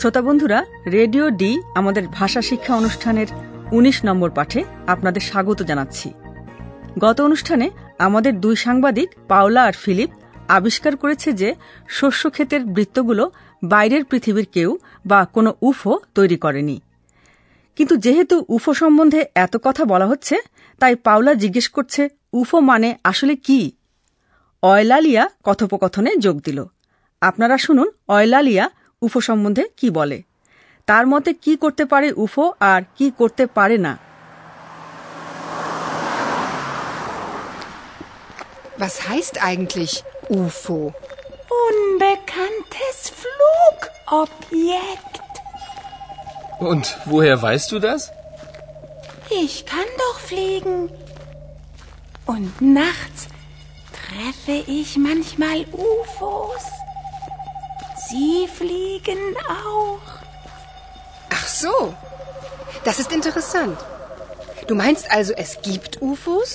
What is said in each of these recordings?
শ্রোতা বন্ধুরা, radio D আমাদের ভাষা শিক্ষা অনুষ্ঠানের ১৯ নম্বর পাঠে আপনাদের স্বাগত জানাচ্ছি। গত অনুষ্ঠানে আমাদের দুই সাংবাদিক, পাওলা আর ফিলিপ, আবিষ্কার করেছে যে শস্য ক্ষেতের বৃত্তগুলো বাইরের পৃথিবীর কেউ বা কোনো উফো তৈরি করেনি। কিন্তু যেহেতু উফো সম্বন্ধে এত কথা বলা হচ্ছে, তাই পাওলা জিজ্ঞেস করছে, উফো মানে আসলে কি? অয়লালিয়া কথোপকথনে যোগ দিল। আপনারা শুনুন অয়লালিয়া উফো সম্বন্ধে কি বলে তার মতে কি করতে পারে উফো আর কি করতে পারে না Was heißt eigentlich UFO? Unbekanntes Flugobjekt. Und woher weißt du das? Ich kann doch fliegen. Und nachts treffe ich manchmal UFOs. Sie fliegen auch. Ach so. Das ist interessant. Du meinst also, es gibt UFOs?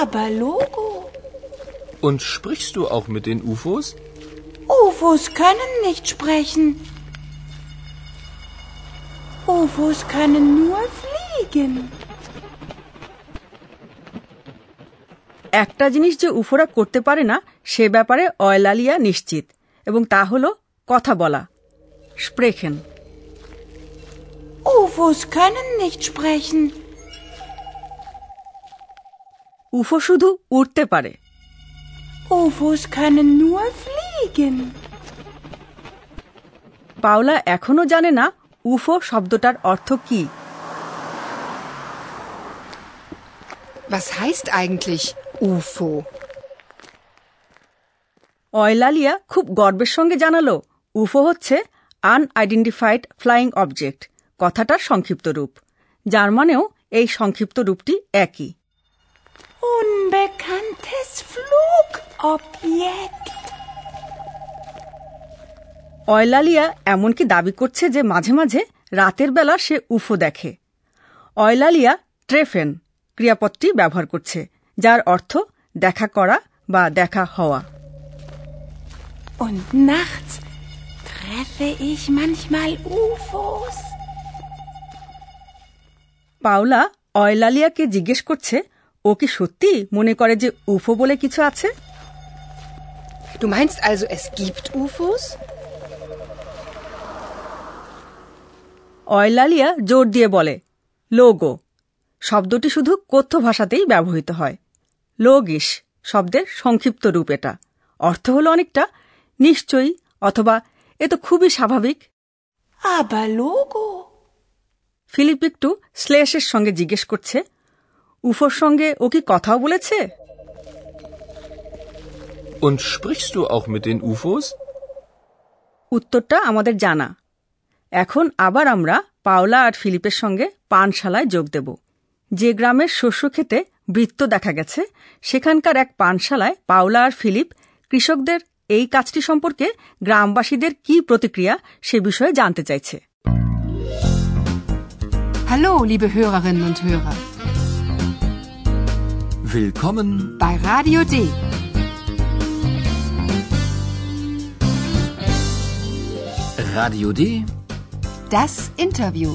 Aber Logo. Und sprichst du auch mit den UFOs? UFOs können nicht sprechen. UFOs können nur fliegen. একটা জিনিস যে উফোরা করতে পারে না সে ব্যাপারে Eulalia নিশ্চিত এবং তা হল কথা বলা। স্প্রেখেন। উফো শুধু উঠতে পারে। পাওলা এখনও জানে না উফো শব্দটার অর্থ কি। Was heißt eigentlich UFO? Eulalia খুব গর্বের সঙ্গে জানালো উফো হচ্ছে আনআইডেন্টিফাইড ফ্লাইং অবজেক্ট কথাটার সংক্ষিপ্ত রূপ। জার্মানেও এই সংক্ষিপ্ত রূপটি একই। Unbekanntes Flugobjekt. অয়লালিয়া এমনকি দাবি করছে যে মাঝে মাঝে রাতের বেলা সে উফো দেখে। অয়লালিয়া ট্রেফেন ক্রিয়াপদটি ব্যবহার করছে যার অর্থ দেখা করা বা দেখা হওয়া। Und nachts treffe ich manchmal UFOs. Paula অয়লালিয়াকে জিজ্ঞেস করছে ও কি সত্যি মনে করে যে উফো বলে কিছু আছে Du meinst also, es gibt UFOs? অয়লালিয়া জোর দিয়ে বলে লোগো শব্দটি শুধু কথ্য ভাষাতেই ব্যবহৃত হয় লোগিস শব্দের সংক্ষিপ্ত রূপ এটা অর্থ হলো অনেকটা নিশ্চয়ই অথবা এ তো খুবই স্বাভাবিক. ফিলিপ একটু শ্লেষের সঙ্গে জিজ্ঞেস করছে উফোর সঙ্গে ও কি কথাও বলেছে Und sprichst du auch mit den UFOs? উত্তরটা আমাদের জানা এখন আবার আমরা পাওলা আর ফিলিপের সঙ্গে পানশালায় যোগ দেব যে গ্রামের শস্য খেতে বৃত্ত দেখা গেছে সেখানকার এক পানশালায় পাওলা আর ফিলিপ কৃষকদের এই কাজটি সম্পর্কে গ্রামবাসীদের কি প্রতিক্রিয়া সে বিষয়ে জানতে চাইছে Hallo, liebe Hörerinnen und Hörer. Willkommen Bei Radio D. Radio D. Das Interview.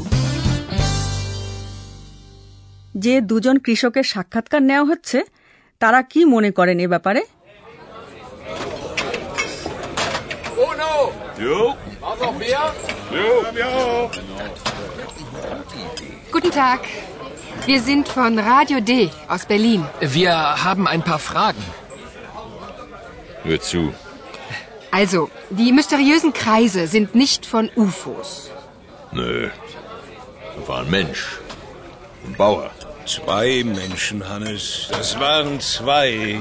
যে দুজন কৃষকের সাক্ষাৎকার নেওয়া হচ্ছে তারা কি মনে করেন এ ব্যাপারে Guten Tag. Wir sind von Radio D aus Berlin. Wir haben ein paar Fragen. Hör zu. Also, die mysteriösen Kreise sind nicht von UFOs. Nö. Da war ein Mensch. Ein Bauer. Zwei Menschen, Hannes. Das waren zwei.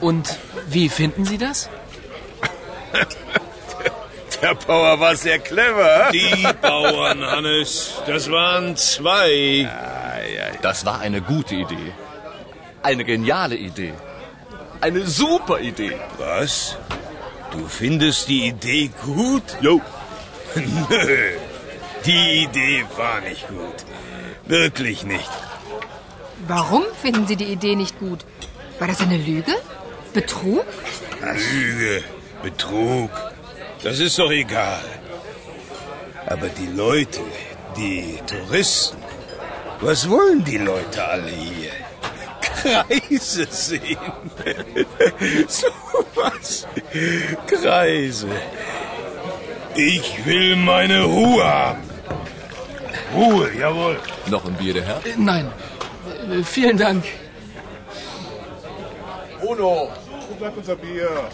Und wie finden Sie das? Der Bauer war sehr clever. Die Bauern, Hannes, das waren zwei. Das war eine gute Idee. Eine geniale Idee. Eine super Idee. Was? Du findest die Idee gut? Jo. Nö, die Idee war nicht gut. Wirklich nicht. Warum finden Sie die Idee nicht gut? War das eine Lüge? Betrug? Lüge, Betrug, das ist doch egal. Aber die Leute, die Touristen, was wollen die Leute alle hier? Kreise sehen. so was. Kreise. Ich will meine Ruhe haben. Ruhe, jawohl. Noch ein Bier, der Herr? Nein. Äh, Vielen Dank. Uno.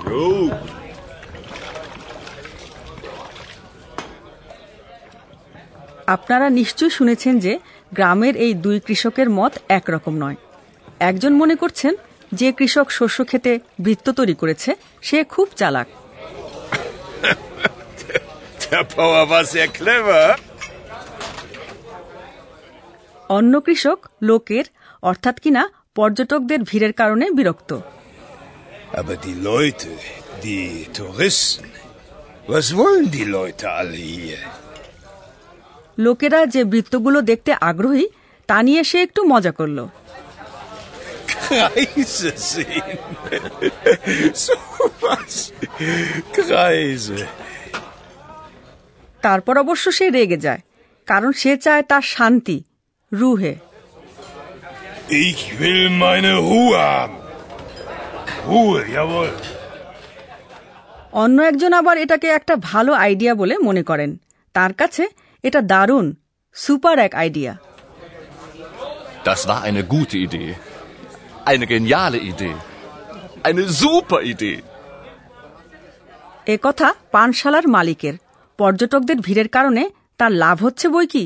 Jo. আপনারা নিশ্চয়ই শুনেছেন যে গ্রামের এই দুই কৃষকের মত একরকম নয় একজন মনে করছেন যে কৃষক শস্য খেতে বৃত্ত তৈরি করেছে সে খুব চালাক. অন্য কৃষক লোকের অর্থাৎ কিনা পর্যটকদের ভিড়ের কারণে বিরক্ত Aber die Leute, die Touristen, was wollen die Leute alle hier? লোকেরা যে বৃত্তগুলো দেখতে আগ্রহী তা নিয়ে সে একটু মজা করল. তারপর অবশ্য সে রেগে যায় কারণ সে চায় তার শান্তি রুহে Ich will meine Ruhe haben. Ruhe, jawohl. অন্য একজন আবার এটাকে একটা ভালো আইডিয়া বলে মনে করেন তার কাছে এটা দারুণ সুপার এক idea Das war eine gute Idee. Eine geniale Idee. Eine super Idee. এ কথা পানশালার মালিকের পর্যটকদের ভিড়ের কারণে তার লাভ হচ্ছে বই কি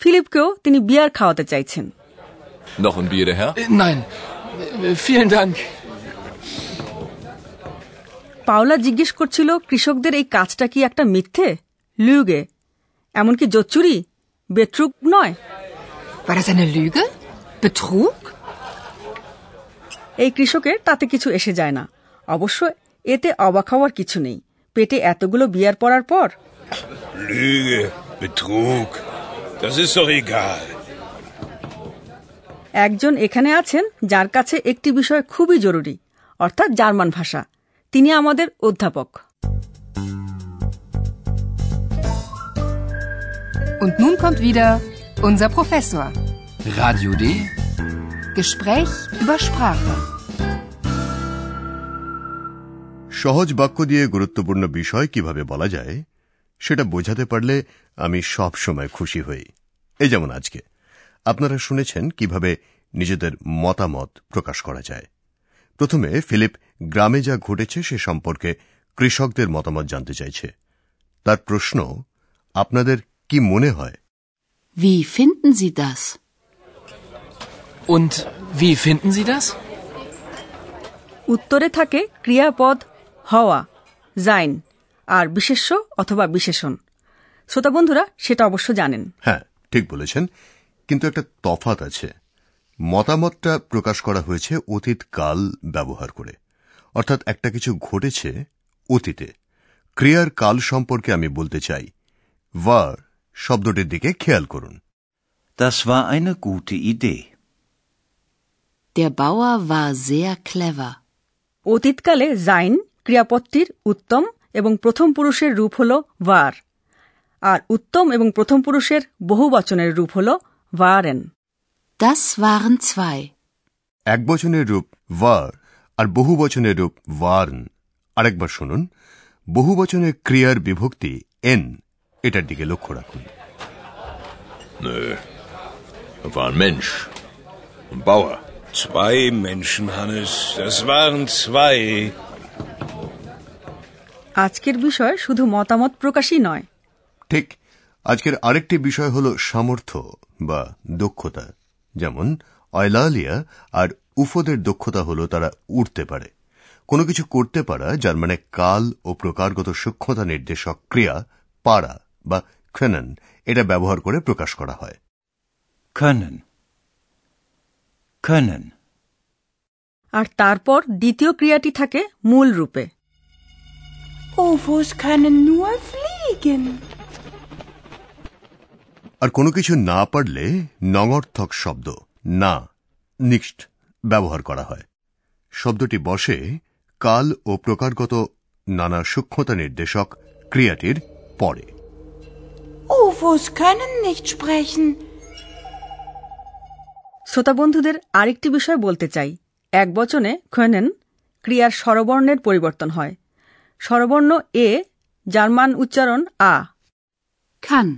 ফিলিপকেও তিনি বিয়ার খাওয়াতে চাইছেন Noch ein Bier, der Herr? Äh, Nein. Äh, Vielen Dank. Paula জিজ্ঞেস করছিল কৃষকদের এই কাজটা কি একটা মিথ্যে লিউগে এমনকি জোচ্চুরি বেট্রুক নয় War das eine Lüge? Betrug? এই কৃষকের তাতে কিছু এসে যায় না অবশ্য এতে অবাক হওয়ার কিছু নেই পেটে এতগুলো বিয়ার পড়ার পর Lüge, Betrug. Das ist doch egal. একজন এখানে আছেন যার কাছে একটি বিষয় খুবই জরুরি অর্থাৎ জার্মান ভাষা তিনি আমাদের অধ্যাপক Und nun kommt wieder unser Professor. Radio D. Gespräch über Sprache. সহজ বাক্য দিয়ে গুরুত্বপূর্ণ বিষয় কীভাবে বলা যায় সেটা বোঝাতে পারলে আমি সব সময় খুশি হই এই যেমন আজকে আপনারা শুনেছেন কীভাবে নিজেদের মতামত প্রকাশ করা যায় প্রথমে ফিলিপ গ্রামে যা ঘটেছে সে সম্পর্কে কৃষকদের মতামত জানতে চাইছে তার প্রশ্ন আপনাদের কি মনে হয়? Wie finden Sie das? Und wie finden Sie das? উত্তরে থাকে ক্রিয়াপদ হওয়া জাইন আর বিশেষ্য অথবা বিশেষণ। শ্রোতা বন্ধুরা সেটা অবশ্য জানেন। হ্যাঁ ঠিক বলেছেন। কিন্তু একটা তফাত আছে। মতামতটা প্রকাশ করা হয়েছে অতীত কাল ব্যবহার করে। অর্থাৎ একটা কিছু ঘটেছে অতীতে। ক্রিয়ার কাল সম্পর্কে আমি বলতে চাই। ওয়ার শব্দটির দিকে খেয়াল করুন Das war eine gute Idee. Der Bauer war sehr clever. অতীতকালে Zain ক্রিয়াপদটির উত্তম এবং প্রথম পুরুষের রূপ হল ওয়ার আর উত্তম এবং প্রথম পুরুষের বহুবচনের রূপ হল ওয়ারেন Das waren zwei. এক বচনের রূপ ওয়ার আর বহু বচনের রূপ ওয়ার্ন আরেকবার শুনুন বহু বচনের ক্রিয়ার বিভক্তি এন এটার দিকে লক্ষ্য রাখুন war ein Mensch. Ein Bauer. Zwei Menschen, Hannes. Das waren zwei. আজকের বিষয় শুধু মতামত প্রকাশই নয় ঠিক আজকের আরেকটি বিষয় হল সামর্থ্য বা দক্ষতা যেমন অয়লালিয়া আর উফোদের দক্ষতা হল তারা উড়তে পারে কোনো কিছু করতে পারা যার মানে কাল ও প্রকারগত সূক্ষ্মতা নির্দেশক ক্রিয়া পারা বা খেনন এটা ব্যবহার করে প্রকাশ করা হয়। können können আর তারপর দ্বিতীয় ক্রিয়াটি থাকে মূল রূপে। UFOs können nur fliegen. আর কোনো কিছু না পারলে নঙর্থক শব্দ না নিক্সট ব্যবহার করা হয়। শব্দটি বসে কাল ও প্রকারগত নানা সূক্ষ্মতা নির্দেশক ক্রিয়াটির পরে। UFOs können nicht sprechen. শ্রোতা বন্ধুদের আরেকটি বিষয় বলতে চাই এক বচনে খনেন ক্রিয়ার স্বরবর্ণের পরিবর্তন হয় স্বরবর্ণ এ জার্মান উচ্চারণ আ খান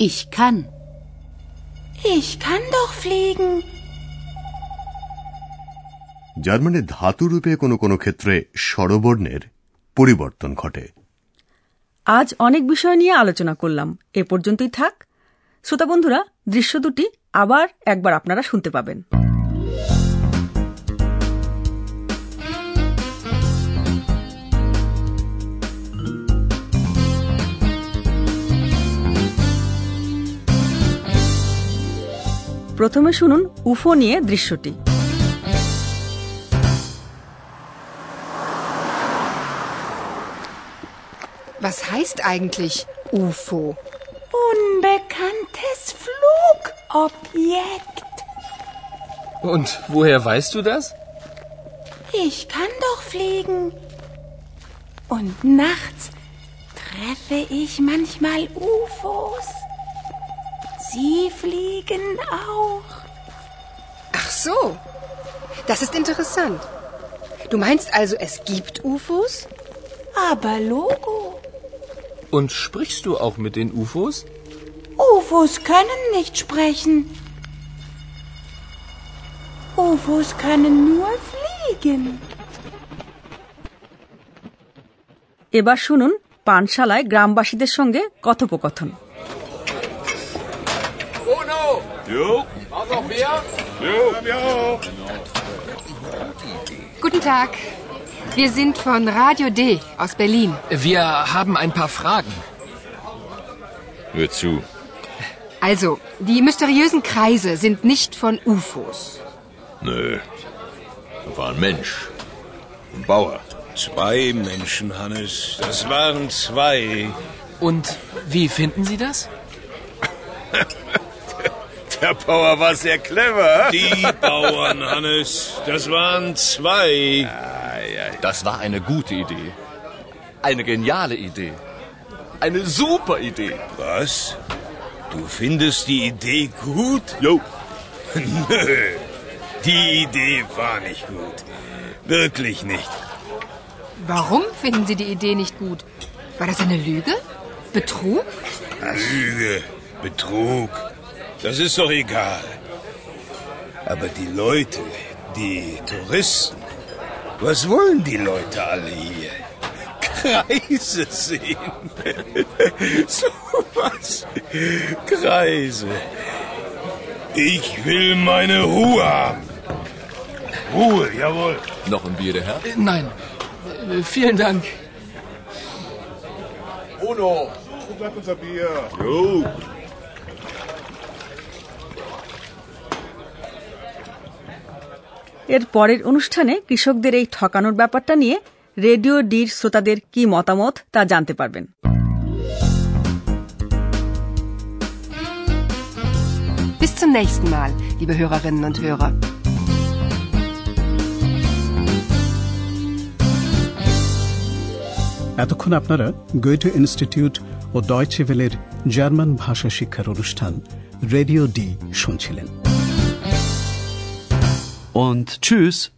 Ich kann. Ich kann doch fliegen. যার মানে ধাতুরূপে কোনো কোনো ক্ষেত্রে স্বরবর্ণের পরিবর্তন ঘটে আজ অনেক বিষয় নিয়ে আলোচনা করলাম। এ পর্যন্তই থাক। শ্রোতা বন্ধুরা, দৃশ্য দুটি আবার একবার আপনারা শুনতে পাবেন। প্রথমে শুনুন উফো নিয়ে দৃশ্যটি। Was heißt eigentlich UFO? Unbekanntes Flugobjekt. Und woher weißt du das? Ich kann doch fliegen. Und nachts treffe ich manchmal UFOs. Sie fliegen auch. Ach so. Das ist interessant. Du meinst also, es gibt UFOs? Aber Logo. Und sprichst du auch mit den UFOs? UFOs können nicht sprechen. UFOs können nur fliegen. এবার শুনুন পানশালায় গ্রামবাসীদের সঙ্গে কথোপকথন Jo. Jo. Guten Tag. Wir sind von Radio D aus Berlin. Wir haben ein paar Fragen. Hör zu. Also, die mysteriösen Kreise sind nicht von UFOs. Nö. Da war ein Mensch. Ein Bauer. Zwei Menschen, Hannes. Das waren zwei. Und wie finden Sie das? Der Bauer war sehr clever. Die Bauern, Hannes. Das waren zwei. Das war eine gute Idee. Eine geniale Idee. Eine super Idee. Was? Du findest die Idee gut? Jo. Nö. Die Idee war nicht gut. Wirklich nicht. Warum finden Sie die Idee nicht gut? War das eine Lüge? Betrug? Lüge, Betrug. Das ist doch egal. Aber die Leute, die Touristen, was wollen die Leute alle hier? Kreise sehen. so was. Kreise. Ich will meine Ruhe haben. Ruhe, jawohl. Noch ein Bier, der Herr? Äh, Nein. Äh, Vielen Dank. Uno. Wo bleibt unser Bier? Jo. এর পরের অনুষ্ঠানে কৃষকদের এই ঠকানোর ব্যাপারটা নিয়ে radio ডির শ্রোতাদের কি মতামত তা জানতে পারবেন Bis zum nächsten Mal, liebe Hörerinnen und Hörer. এতক্ষণ আপনারা গোয়েটে ইনস্টিটিউট ও ডয়চেভেলের জার্মান ভাষা শিক্ষার অনুষ্ঠান রেডিও ডি শুনছিলেন Und tschüss.